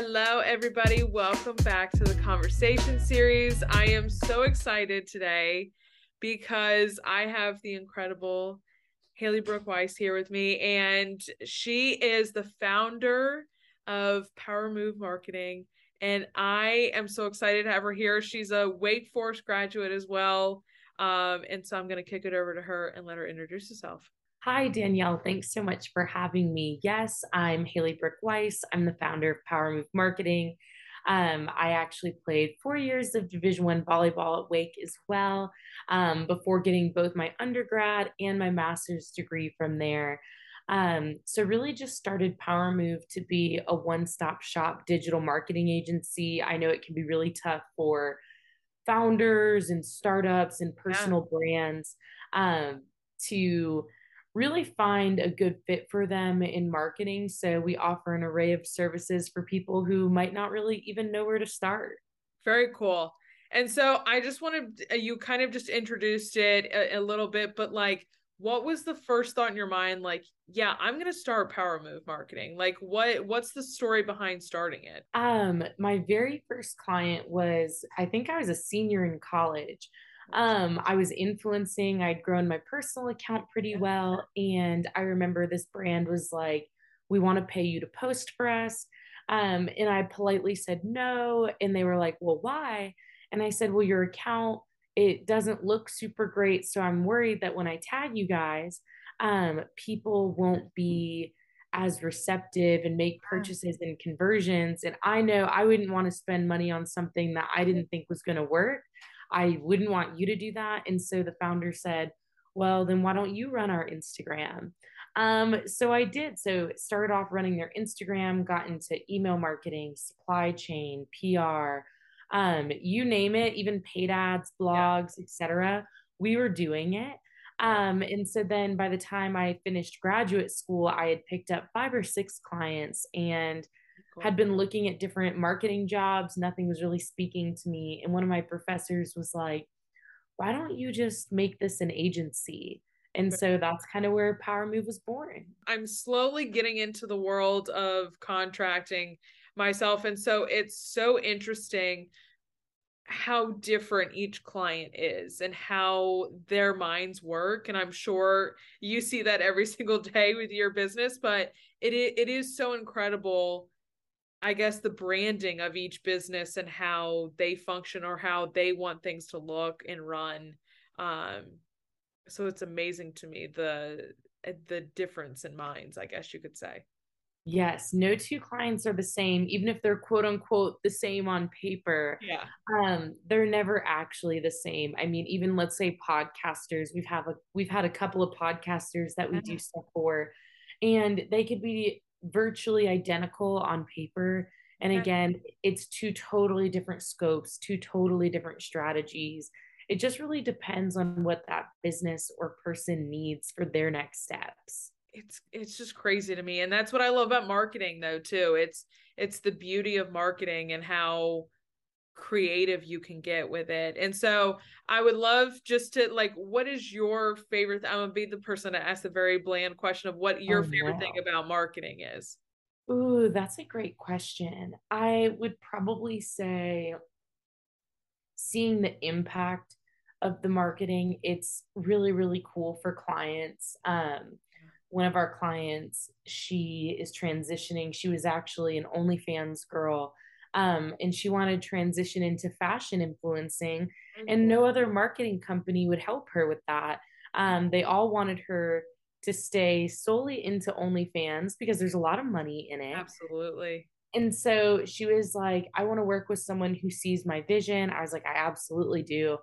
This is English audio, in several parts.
Hello, everybody. Welcome back to the conversation series. I am so excited today because I have the incredible Hailey Brooke Weiss here with me, and she is the founder of Power Move Marketing. And I am so excited to have her here. She's a Wake Forest graduate as well. Um, and so I'm going to kick it over to her and let her introduce herself. Hi, Danielle. Thanks so much for having me. Yes, I'm Hailey Brooke Weiss. I'm the founder of Power Move Marketing. Um, I actually played four years of Division One volleyball at Wake as well um, before getting both my undergrad and my master's degree from there. Um, so really just started Power Move to be a one-stop shop digital marketing agency. I know it can be really tough for founders and startups and personal yeah. brands um, to really find a good fit for them in marketing. So we offer an array of services for people who might not really even know where to start. Very cool. And so I just wanted uh, you kind of just introduced it a, a little bit, but like, what was the first thought in your mind? Like, yeah, I'm going to start Power Move marketing. Like, what what's the story behind starting it? Um, my very first client was, I think I was a senior in college um, I was influencing, I'd grown my personal account pretty well. And I remember this brand was like, we want to pay you to post for us. Um, and I politely said no. And they were like, well, why? And I said, well, your account, it doesn't look super great. So I'm worried that when I tag you guys, um, people won't be as receptive and make purchases and conversions. And I know I wouldn't want to spend money on something that I didn't think was going to work. I wouldn't want you to do that. And so the founder said, well, then why don't you run our Instagram? Um, so I did. So started off running their Instagram, got into email marketing, supply chain, PR, um, you name it, even paid ads, blogs, yeah. etc. We were doing it. Um, and so then by the time I finished graduate school, I had picked up five or six clients and had been looking at different marketing jobs. Nothing was really speaking to me. And one of my professors was like, why don't you just make this an agency? And so that's kind of where Power Move was born. I'm slowly getting into the world of contracting myself. And so it's so interesting how different each client is and how their minds work. And I'm sure you see that every single day with your business, but it, it is so incredible I guess the branding of each business and how they function or how they want things to look and run. Um, so it's amazing to me the eh, the difference in minds, I guess you could say. Yes, no two clients are the same, even if they're quote unquote the same on paper. Yeah. Um, they're never actually the same. I mean, even let's say podcasters, we've have a we've had a couple of podcasters that we do stuff for, and they could be virtually identical on paper. And again, it's two totally different scopes, two totally different strategies. It just really depends on what that business or person needs for their next steps. It's it's just crazy to me. And that's what I love about marketing though too. It's it's the beauty of marketing and how creative you can get with it. And so I would love just to like, what is your favorite? I'm gonna be the person to ask the very bland question of what your oh, favorite thing about marketing is. Ooh, that's a great question. I would probably say seeing the impact of the marketing. It's really, really cool for clients. Um, one of our clients, she is transitioning. She was actually an OnlyFans girl um, and she wanted to transition into fashion influencing mm-hmm. and no other marketing company would help her with that um, they all wanted her to stay solely into OnlyFans because there's a lot of money in it. Absolutely. And so she was like, I want to work with someone who sees my vision. I was like, I absolutely do.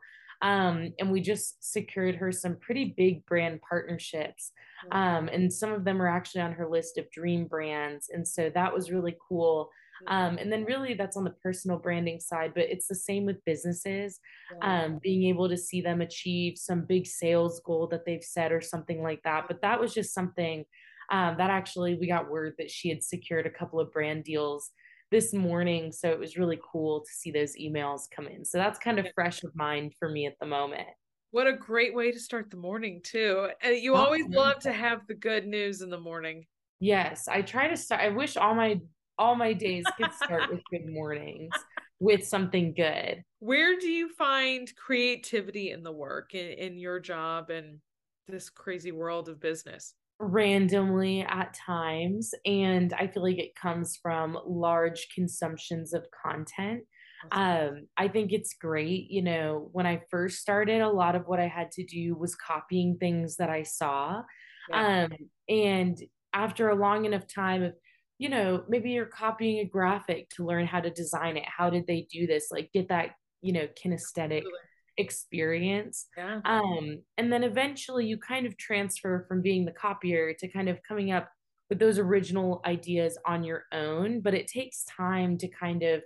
Um, and we just secured her some pretty big brand partnerships. Um, and some of them are actually on her list of dream brands. And so that was really cool um, and then really that's on the personal branding side, but it's the same with businesses. Um, being able to see them achieve some big sales goal that they've set or something like that. But that was just something um, that actually we got word that she had secured a couple of brand deals this morning. So it was really cool to see those emails come in. So that's kind of fresh of mind for me at the moment. What a great way to start the morning, too. And you oh, always love to have the good news in the morning. Yes, I try to start. I wish all my all my days could start with good mornings with something good. Where do you find creativity in the work in, in your job and this crazy world of business? Randomly at times and i feel like it comes from large consumptions of content. Um i think it's great you know when i first started a lot of what i had to do was copying things that i saw yeah. um and after a long enough time of you know maybe you're copying a graphic to learn how to design it how did they do this? Like get that you know kinesthetic Absolutely experience. Yeah. Um, and then eventually you kind of transfer from being the copier to kind of coming up with those original ideas on your own. But it takes time to kind of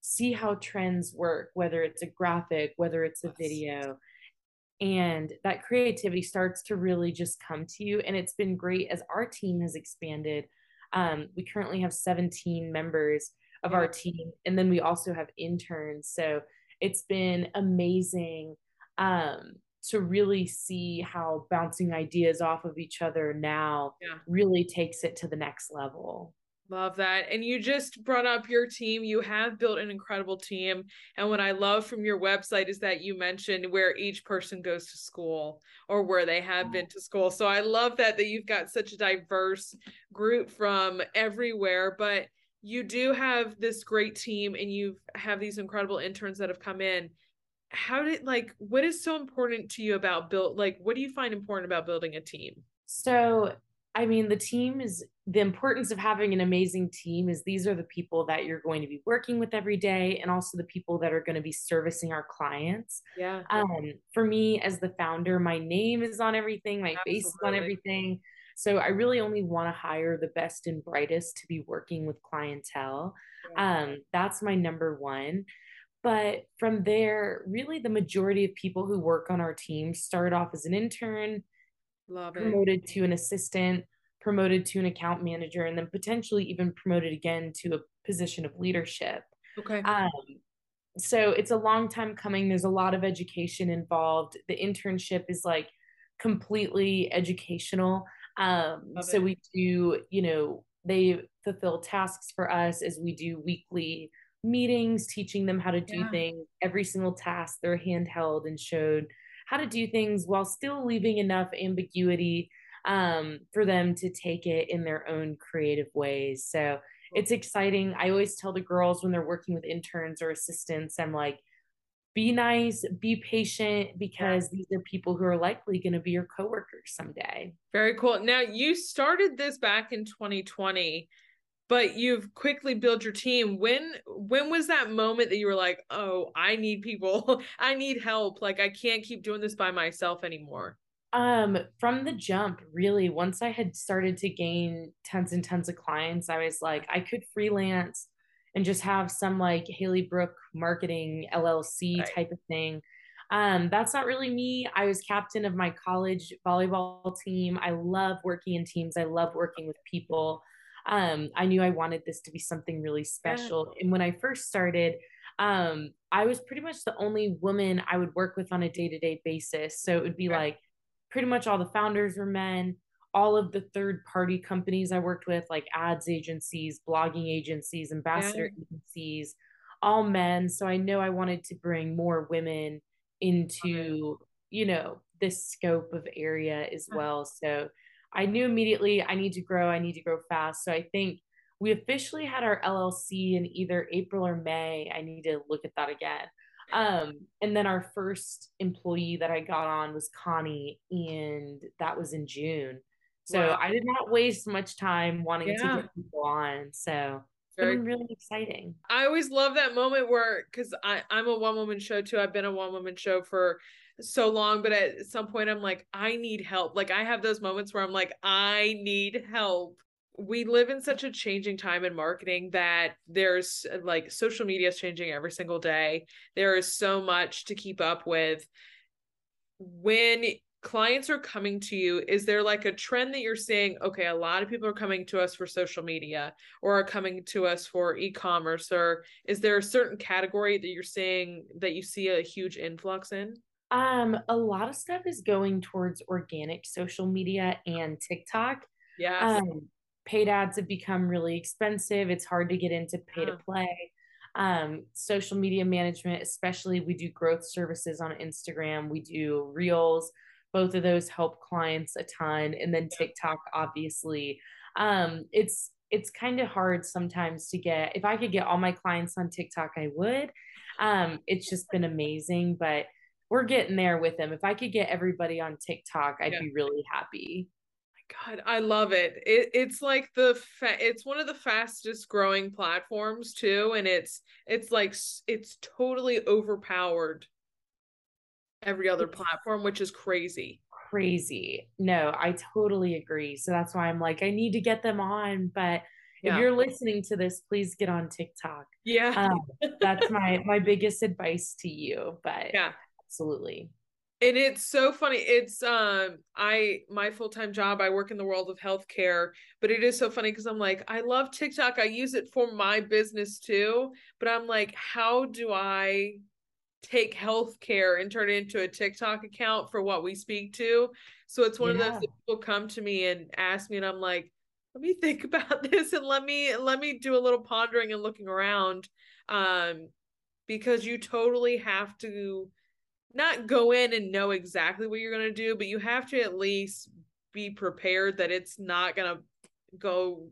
see how trends work, whether it's a graphic, whether it's a video. And that creativity starts to really just come to you. And it's been great as our team has expanded. Um, we currently have 17 members of our team, and then we also have interns. So it's been amazing um, to really see how bouncing ideas off of each other now yeah. really takes it to the next level. Love that. And you just brought up your team. You have built an incredible team. And what I love from your website is that you mentioned where each person goes to school or where they have been to school. So I love that that you've got such a diverse group from everywhere, but you do have this great team and you have these incredible interns that have come in. How did like what is so important to you about build like what do you find important about building a team? So i mean the team is the importance of having an amazing team is these are the people that you're going to be working with every day and also the people that are going to be servicing our clients. Yeah. Um for me as the founder my name is on everything my Absolutely. face is on everything so I really only want to hire the best and brightest to be working with clientele. Um, that's my number one. But from there, really the majority of people who work on our team start off as an intern, Love promoted it. to an assistant, promoted to an account manager, and then potentially even promoted again to a position of leadership. Okay. Um, so it's a long time coming. There's a lot of education involved. The internship is like completely educational. Um, so it. we do, you know, they fulfill tasks for us as we do weekly meetings, teaching them how to do yeah. things. Every single task, they're handheld and showed how to do things while still leaving enough ambiguity um, for them to take it in their own creative ways. So it's exciting. I always tell the girls when they're working with interns or assistants, I'm like, be nice, be patient because these are people who are likely going to be your coworkers someday. Very cool. Now, you started this back in 2020, but you've quickly built your team. When when was that moment that you were like, "Oh, I need people. I need help. Like I can't keep doing this by myself anymore." Um, from the jump, really, once I had started to gain tons and tons of clients, I was like, I could freelance and just have some like Hailey Brooke marketing LLC right. type of thing. Um, that's not really me. I was captain of my college volleyball team. I love working in teams. I love working with people. Um, I knew I wanted this to be something really special. And when I first started, um, I was pretty much the only woman I would work with on a day to day basis. So it would be like pretty much all the founders were men all of the third party companies I worked with, like ads agencies, blogging agencies, ambassador yeah. agencies, all men. So I know I wanted to bring more women into, you know, this scope of area as well. So I knew immediately I need to grow, I need to grow fast. So I think we officially had our LLC in either April or May. I need to look at that again. Um, and then our first employee that I got on was Connie, and that was in June. So wow. I did not waste much time wanting yeah. to get people on. So it's been really exciting. I always love that moment where because I'm a one woman show too. I've been a one woman show for so long, but at some point I'm like, I need help. Like I have those moments where I'm like, I need help. We live in such a changing time in marketing that there's uh, like social media is changing every single day. There is so much to keep up with. When clients are coming to you is there like a trend that you're seeing okay a lot of people are coming to us for social media or are coming to us for e-commerce or is there a certain category that you're seeing that you see a huge influx in um a lot of stuff is going towards organic social media and tiktok yeah um, paid ads have become really expensive. It's hard to get into pay to play. Um, social media management, especially, we do growth services on Instagram, we do reels. Both of those help clients a ton. And then TikTok, obviously. Um, it's it's kind of hard sometimes to get if I could get all my clients on TikTok, I would. Um, it's just been amazing, but we're getting there with them. If I could get everybody on TikTok, I'd yeah. be really happy. My God, I love it. it it's like the fa- it's one of the fastest growing platforms too, and it's it's like it's totally overpowered every other platform, which is crazy. Crazy. No, I totally agree. So that's why I'm like, I need to get them on. But if you're listening to this, please get on TikTok. Yeah. Um, that's my my biggest advice to you. But yeah, absolutely and it's so funny it's um i my full-time job i work in the world of healthcare but it is so funny because i'm like i love tiktok i use it for my business too but i'm like how do i take healthcare and turn it into a tiktok account for what we speak to so it's one yeah. of those people come to me and ask me and i'm like let me think about this and let me let me do a little pondering and looking around um because you totally have to not go in and know exactly what you're going to do, but you have to at least be prepared that it's not going to go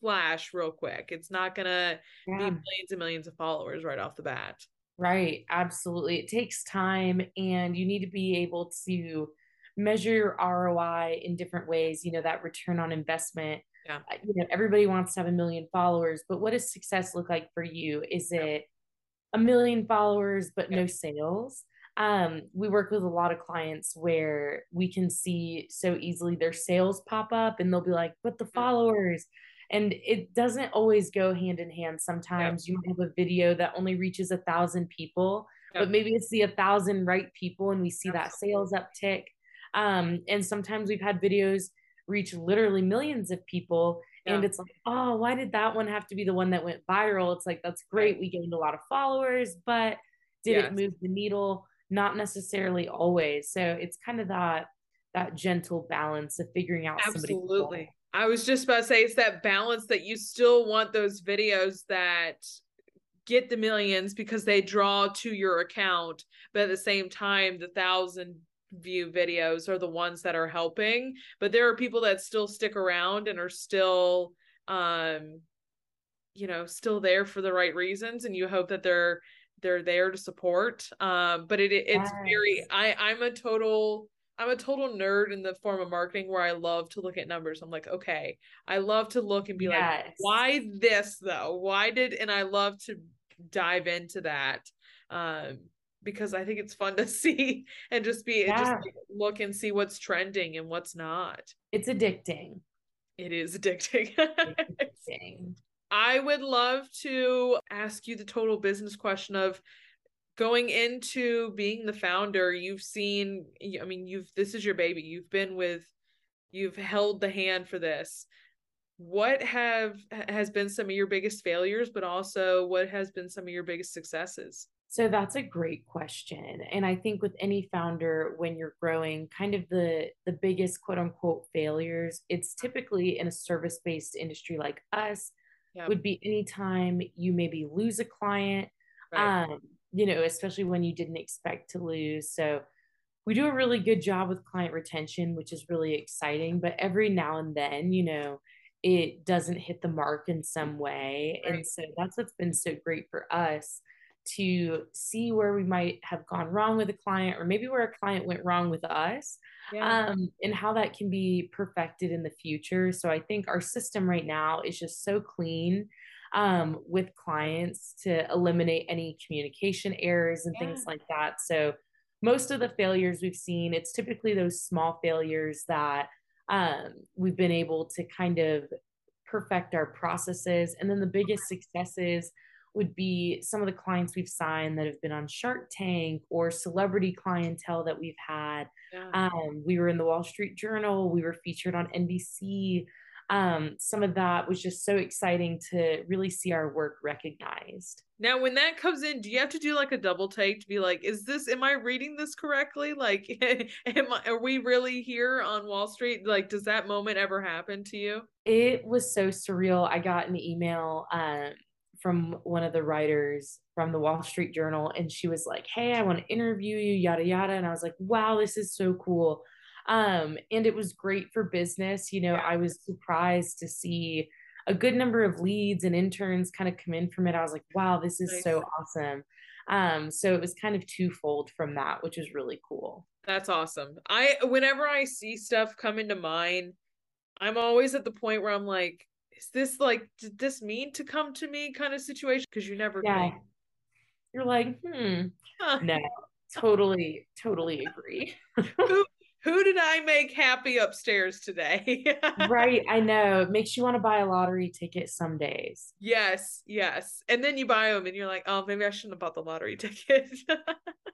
flash real quick. It's not going to yeah. be millions and millions of followers right off the bat. Right. Absolutely. It takes time and you need to be able to measure your ROI in different ways, you know, that return on investment. Yeah. Uh, you know, everybody wants to have a million followers, but what does success look like for you? Is yeah. it a million followers but no sales um, we work with a lot of clients where we can see so easily their sales pop up and they'll be like but the followers and it doesn't always go hand in hand. Sometimes you might have a video that only reaches a thousand people but maybe it's the a thousand right people and we see that sales uptick. Um, and sometimes we've had videos reach literally millions of people yeah. and it's like oh why did that one have to be the one that went viral? It's like that's great. We gained a lot of followers but did yes. it move the needle? Not necessarily always. So it's kind of that that gentle balance of figuring out absolutely i was just about to say it's that balance that you still want those videos that get the millions because they draw to your account but at the same time the thousand view videos are the ones that are helping but there are people that still stick around and are still um you know still there for the right reasons and you hope that they're they're there to support um but it it's yes. very i i'm a total i'm a total nerd in the form of marketing where i love to look at numbers i'm like okay i love to look and be yes. like why this though why did and i love to dive into that um because I think it's fun to see and just be yeah. just look and see what's trending and what's not. It's addicting. It is addicting. addicting. I would love to ask you the total business question of going into being the founder. You've seen I mean you've this is your baby. You've been with you've held the hand for this. What have has been some of your biggest failures but also what has been some of your biggest successes? So that's a great question. And I think with any founder when you're growing, kind of the the biggest quote unquote failures, it's typically in a service-based industry like us, yep. would be anytime you maybe lose a client. Right. Um, you know, especially when you didn't expect to lose. So we do a really good job with client retention, which is really exciting. But every now and then, you know, it doesn't hit the mark in some way. Right. And so that's what's been so great for us to see where we might have gone wrong with a client or maybe where a client went wrong with us yeah. um, and how that can be perfected in the future so i think our system right now is just so clean um, with clients to eliminate any communication errors and yeah. things like that so most of the failures we've seen it's typically those small failures that um, we've been able to kind of perfect our processes and then the biggest successes would be some of the clients we've signed that have been on Shark Tank or celebrity clientele that we've had. Yeah. Um, we were in the Wall Street Journal, we were featured on NBC. Um, some of that was just so exciting to really see our work recognized. Now, when that comes in, do you have to do like a double take to be like, is this, am I reading this correctly? Like, am I, are we really here on Wall Street? Like, does that moment ever happen to you? It was so surreal. I got an email um, from one of the writers from the Wall Street Journal, and she was like, Hey, I want to interview you, yada, yada. And I was like, Wow, this is so cool. Um, and it was great for business. You know. I was surprised to see a good number of leads and interns kind of come in from it. I was like, wow, this is nice. so awesome. Um, so it was kind of twofold from that, which was really cool. That's awesome. I whenever I see stuff come into mind, I'm always at the point where I'm like, is this like did this mean to come to me kind of situation? Because you never yeah. You're like, hmm. Huh. No, totally, totally agree. who who did I make happy upstairs today? right. I know. It makes you want to buy a lottery ticket some days. Yes. Yes. And then you buy them and you're like, oh, maybe I shouldn't have bought the lottery ticket.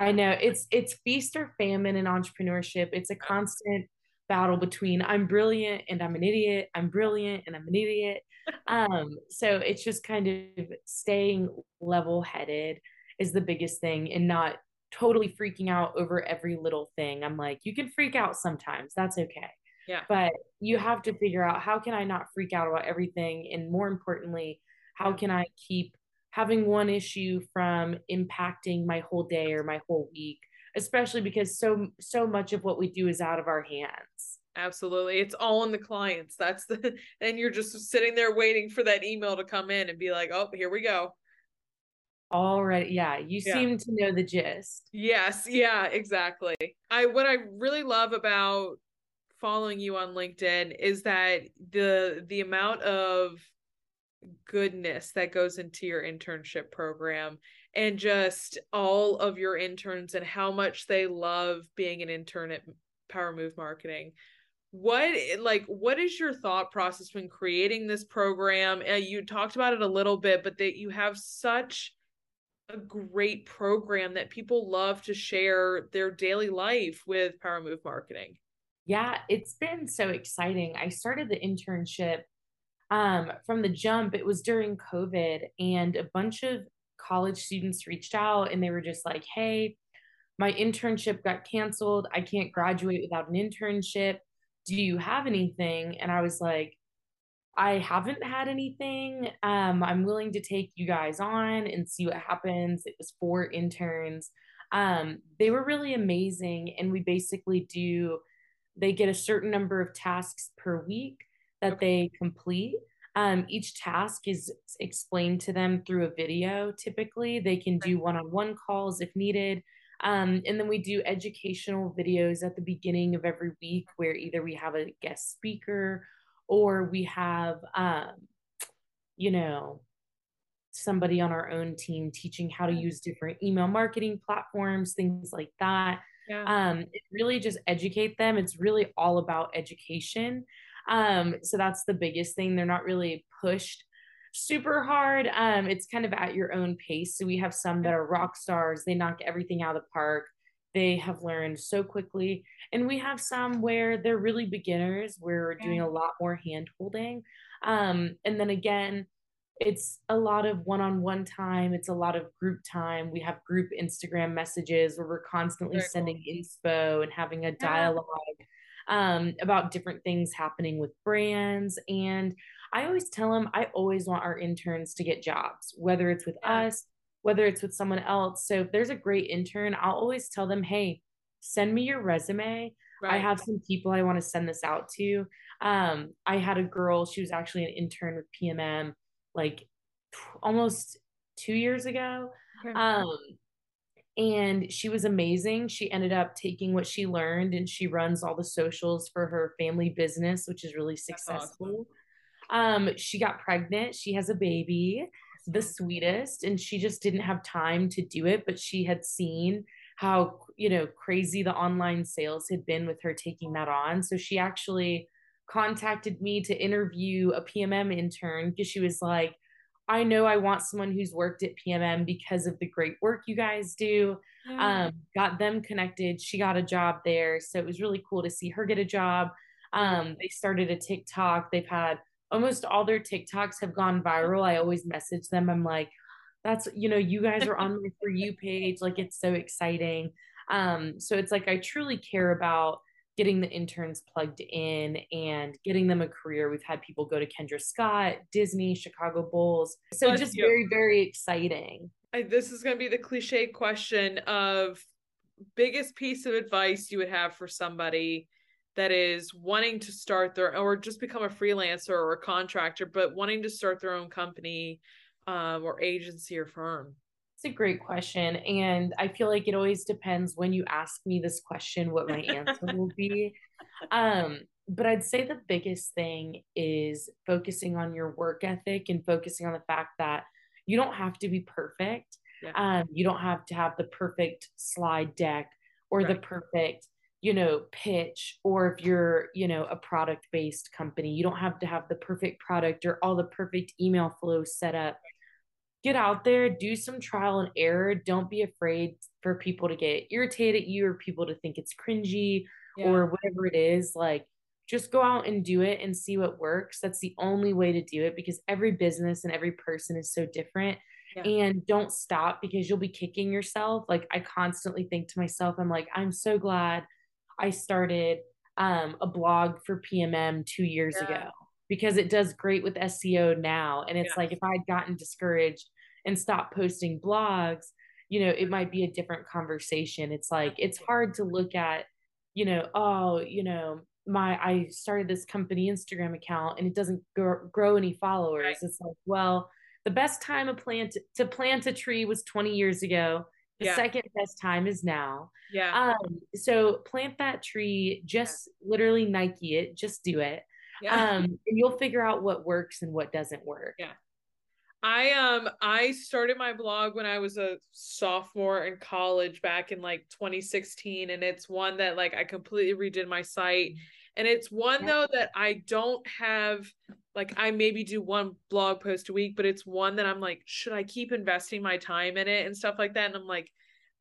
I know. It's it's feast or famine in entrepreneurship. It's a constant battle between I'm brilliant and I'm an idiot. I'm brilliant and I'm an idiot. Um, so it's just kind of staying level headed is the biggest thing and not totally freaking out over every little thing. I'm like, you can freak out sometimes. That's okay. Yeah. But you have to figure out how can I not freak out about everything? And more importantly, how can I keep having one issue from impacting my whole day or my whole week, especially because so so much of what we do is out of our hands. Absolutely. It's all in the clients. That's the and you're just sitting there waiting for that email to come in and be like, "Oh, here we go." Already yeah you yeah. seem to know the gist. Yes yeah exactly. I what i really love about following you on linkedin is that the the amount of goodness that goes into your internship program and just all of your interns and how much they love being an intern at power move marketing. What like what is your thought process when creating this program? Uh, you talked about it a little bit but that you have such a great program that people love to share their daily life with Power Move Marketing. Yeah, it's been so exciting. I started the internship um, from the jump. It was during COVID, and a bunch of college students reached out and they were just like, hey, my internship got canceled. I can't graduate without an internship. Do you have anything? And I was like, I haven't had anything. Um, I'm willing to take you guys on and see what happens. It was four interns. Um, they were really amazing. And we basically do, they get a certain number of tasks per week that they complete. Um, each task is explained to them through a video typically. They can do one on one calls if needed. Um, and then we do educational videos at the beginning of every week where either we have a guest speaker or we have um, you know somebody on our own team teaching how to use different email marketing platforms things like that. Yeah. um, it really just educate them. It's really all about education. Um, so that's the biggest thing. They're not really pushed super hard. Um, it's kind of at your own pace. So we have some that are rock stars. They knock everything out of the park they have learned so quickly. And we have some where they're really beginners we're doing a lot more hand holding. Um, and then again it's a lot of one-on-one time it's a lot of group time. We have group instagram messages where we're constantly Very sending cool. inspo and having a dialogue um, about different things happening with brands. And i always tell them i always want our interns to get jobs whether it's with us whether it's with someone else. So if there's a great intern, I'll always tell them, hey, send me your resume. Right. I have some people I want to send this out to. Um, I had a girl, she was actually an intern with PMM like almost two years ago. Um, and she was amazing. She ended up taking what she learned and she runs all the socials for her family business, which is really successful. Awesome. Um, she got pregnant. She has a baby the sweetest and she just didn't have time to do it but she had seen how you know crazy the online sales had been with her taking that on so she actually contacted me to interview a PMM intern because she was like I know I want someone who's worked at PMM because of the great work you guys do. Yeah. Um, got them connected. She got a job there. So it was really cool to see her get a job. Um, they started a TikTok. They've had almost all their TikToks have gone viral. I always message them. I'm like, that's you know, you guys are on my for you page. Like it's so exciting. Um, so it's like I truly care about getting the interns plugged in and getting them a career. We've had people go to Kendra Scott, Disney, Chicago Bulls. So just you. very, very exciting. I, this is going to be the cliche question of biggest piece of advice you would have for somebody that is wanting to start their or just become a freelancer or a contractor, but wanting to start their own company um, or agency or firm? It's a great question. And I feel like it always depends when you ask me this question, what my answer will be. Um, but I'd say the biggest thing is focusing on your work ethic and focusing on the fact that you don't have to be perfect. Yeah. Um, you don't have to have the perfect slide deck or right. the perfect you know pitch or if you're you know a product based company you don't have to have the perfect product or all the perfect email flow set up. Get out there do some trial and error. Don't be afraid for people to get irritated at you or people to think it's cringy yeah. or whatever it is like just go out and do it and see what works. That's the only way to do it because every business and every person is so different. Yeah. and don't stop because you'll be kicking yourself. Like i constantly think to myself i'm like i'm so glad I started um, a blog for PMM two years yeah. ago because it does great with SEO now. And it's yeah. like if I had gotten discouraged and stopped posting blogs, you know, it might be a different conversation. It's like it's hard to look at, you know, oh, you know, my I started this company Instagram account and it doesn't grow, grow any followers. Right. It's like, well, the best time to plant to plant a tree was 20 years ago the yeah. second best time is now. Yeah. Um, so plant that tree, just yeah. literally Nike it, just do it. Yeah. Um, and you'll figure out what works and what doesn't work. Yeah. I um I started my blog when I was a sophomore in college back in like 2016 and it's one that like I completely redid my site and it's one though that I don't have like I maybe do one blog post a week, but it's one that I'm like, should I keep investing my time in it and stuff like that? And I'm like,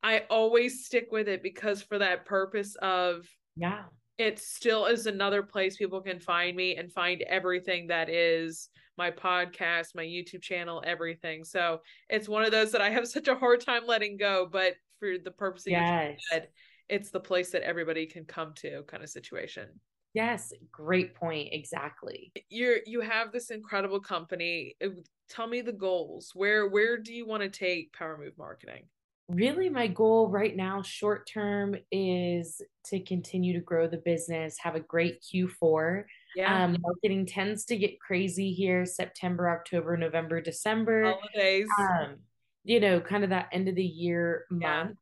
I always stick with it because for that purpose of yeah, it still is another place people can find me and find everything that is my podcast, my YouTube channel, everything. So it's one of those that I have such a hard time letting go, but for the purpose of yes. said, it's the place that everybody can come to kind of situation. Yes, great point. Exactly. You're you have this incredible company. Uh, tell me the goals. Where where do you want to take Power Move Marketing? Really, my goal right now, short term, is to continue to grow the business, have a great Q4. Yeah. Um, marketing tends to get crazy here September, October, November, December. Holidays. Um, you know, kind of that end of the year month.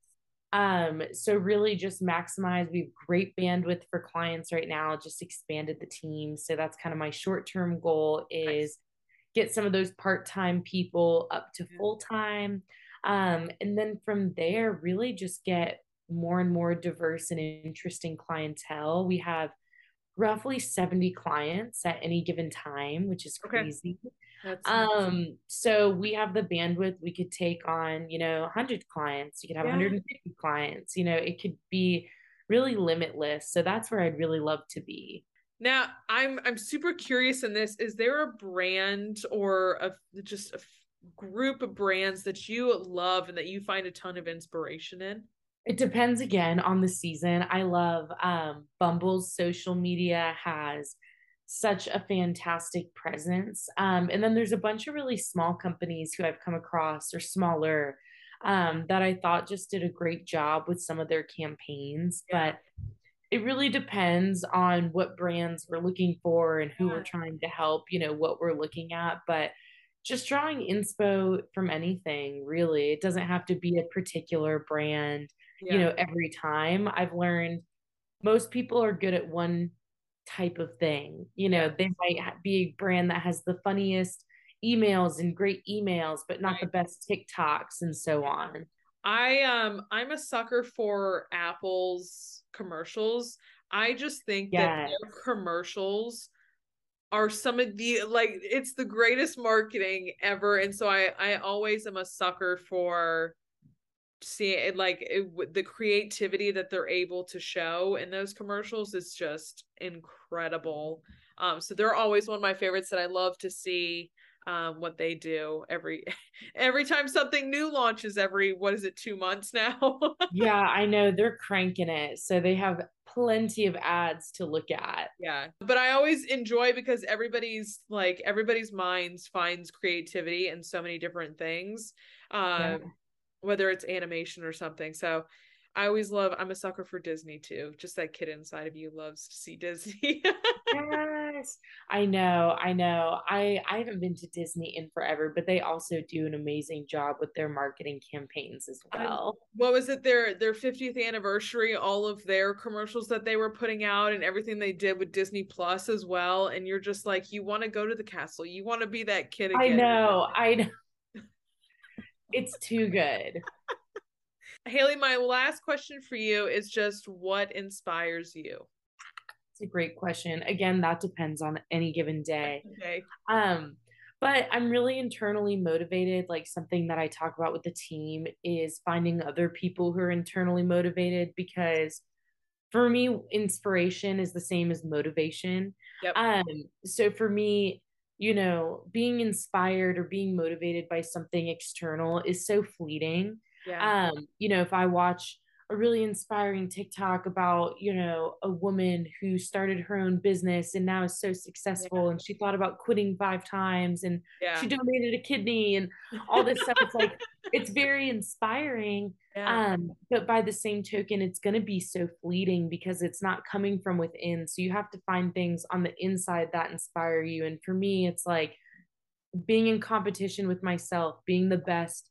Um, so really just maximize. We have great bandwidth for clients right now, just expanded the team. So that's kind of my short-term goal is nice. get some of those part-time people up to full-time. Um, and then from there, really just get more and more diverse and interesting clientele. We have roughly 70 clients at any given time, which is crazy. Okay. That's um, so we have the bandwidth. We could take on, you know, 100 clients. You could have yeah. 150 clients. You know, it could be really limitless. So that's where I'd really love to be. Now, I'm I'm super curious in this. Is there a brand or a just a group of brands that you love and that you find a ton of inspiration in? It depends again on the season. I love um Bumble's social media has such a fantastic presence. Um, and then there's a bunch of really small companies who I've come across or smaller um, that I thought just did a great job with some of their campaigns. Yeah. But it really depends on what brands we're looking for and who yeah. we're trying to help, you know, what we're looking at. But just drawing inspo from anything, really. It doesn't have to be a particular brand, yeah. you know, every time. I've learned most people are good at one type of thing. You know, they might be a brand that has the funniest emails and great emails, but not right. the best TikToks and so on. I um I'm a sucker for Apple's commercials. I just think yes. that their commercials are some of the like it's the greatest marketing ever and so I I always am a sucker for see it like it, the creativity that they're able to show in those commercials is just incredible. Um, so they're always one of my favorites that I love to see um, what they do every every time something new launches every what is it two months now yeah i know they're cranking it so they have plenty of ads to look at yeah but i always enjoy because everybody's like everybody's minds finds creativity in so many different things um yeah. Whether it's animation or something so I always love I'm a sucker for Disney too. Just that kid inside of you loves to see Disney. yes. I know. I know. I I haven't been to Disney in forever, but they also do an amazing job with their marketing campaigns as well. Um, what was it their their 50th anniversary all of their commercials that they were putting out and everything they did with Disney Plus as well and you're just like you want to go to the castle. You want to be that kid again. I know. I know. It's too good. Hailey, my last question for you is just what inspires you? It's a great question. Again, that depends on any given day. Okay. Um, but I'm really internally motivated. Like something that I talk about with the team is finding other people who are internally motivated because for me, inspiration is the same as motivation. Yep. Um, so for me, you know, being inspired or being motivated by something external is so fleeting yeah. Um, you know, if I watch a really inspiring TikTok about, you know, a woman who started her own business and now is so successful yeah. and she thought about quitting five times and yeah. she donated a kidney and all this stuff. It's like it's very inspiring. Yeah. Um, but by the same token, it's gonna be so fleeting because it's not coming from within. So you have to find things on the inside that inspire you. And for me, it's like being in competition with myself, being the best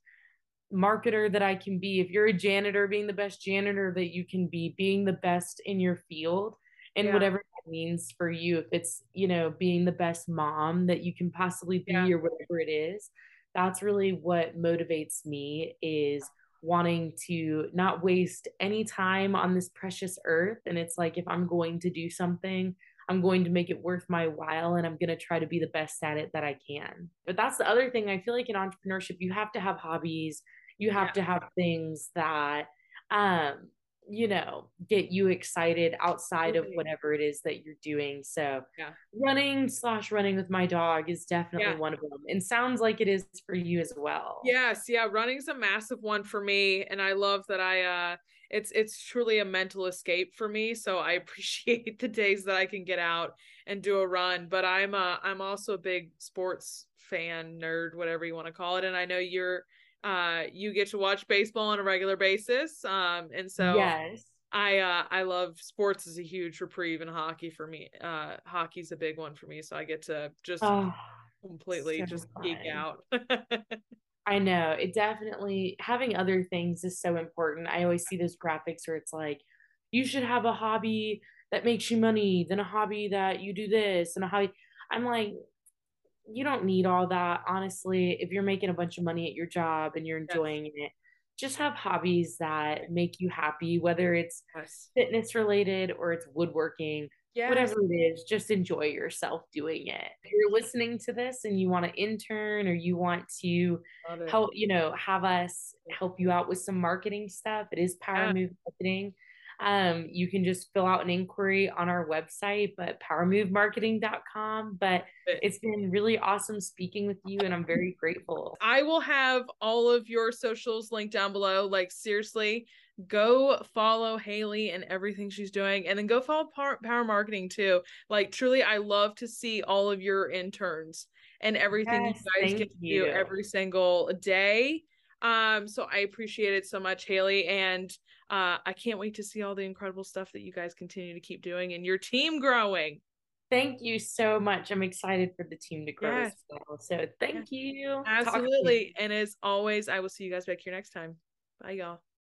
marketer that I can be, if you're a janitor, being the best janitor that you can be, being the best in your field and yeah. whatever that means for you. If it's, you know, being the best mom that you can possibly be yeah. or whatever it is, that's really what motivates me is wanting to not waste any time on this precious earth. And it's like, if I'm going to do something, I'm going to make it worth my while and I'm going to try to be the best at it that I can. But that's the other thing. I feel like in entrepreneurship, you have to have hobbies you have yeah. to have things that um you know get you excited outside of whatever it is that you're doing. So yeah. running slash running with my dog is definitely yeah. one of them and sounds like it is for you as well. Yes yeah running's a massive one for me and i love that i uh it's it's truly a mental escape for me so i appreciate the days that i can get out and do a run but i'm uh i'm also a big sports fan nerd whatever you want to call it and i know you're uh you get to watch baseball on a regular basis um and so yes I uh I love sports is a huge reprieve in hockey for me. Uh hockey's a big one for me. So I get to just oh, completely so just fun. geek out. I know. It definitely having other things is so important. I always see those graphics where it's like you should have a hobby that makes you money, then a hobby that you do this and a hobby. I'm like, you don't need all that honestly if you're making a bunch of money at your job and you're enjoying yes. it just have hobbies that make you happy whether it's yes. fitness related or it's woodworking yes. whatever it is just enjoy yourself doing it if you're listening to this and you want to intern or you want to help you know have us help you out with some marketing stuff it is power yeah. move marketing um, you can just fill out an inquiry on our website, but powermovemarketing.com. But it's been really awesome speaking with you, and I'm very grateful. I will have all of your socials linked down below. Like, seriously, go follow Hailey and everything she's doing, and then go follow Power, Power Marketing too. Like, truly, I love to see all of your interns and everything yes, you guys get to you. do every single day. Um, so I appreciate it so much, Hailey. And uh, I can't wait to see all the incredible stuff that you guys continue to keep doing and your team growing. Thank you so much. I'm excited for the team to grow yes. as well. So thank you. Absolutely. You. And as always, I will see you guys back here next time. Bye, y'all.